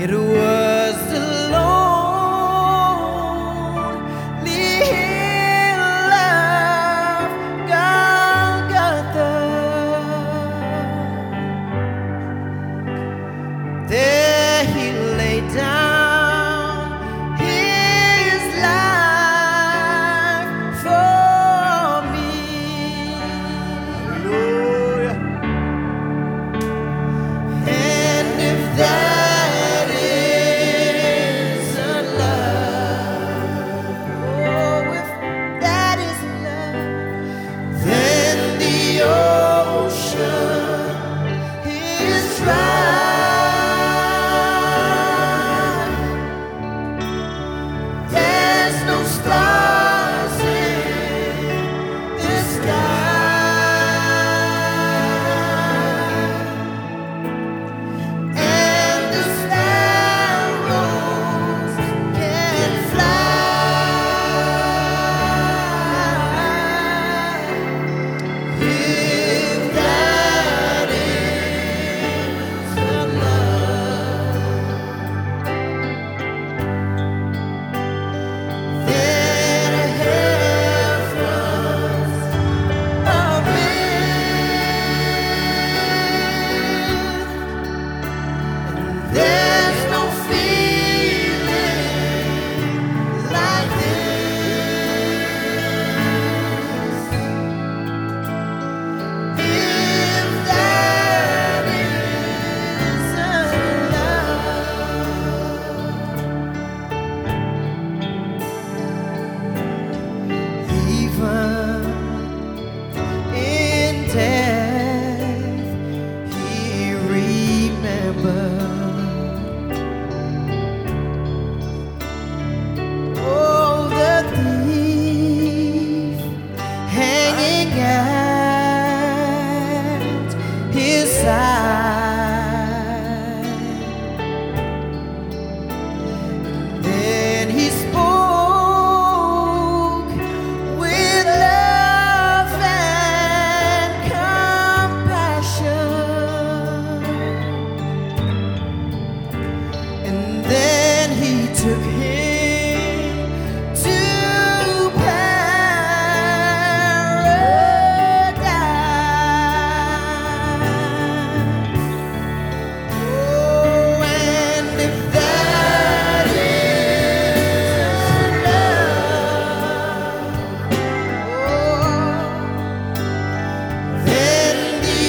it was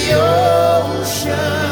the ocean.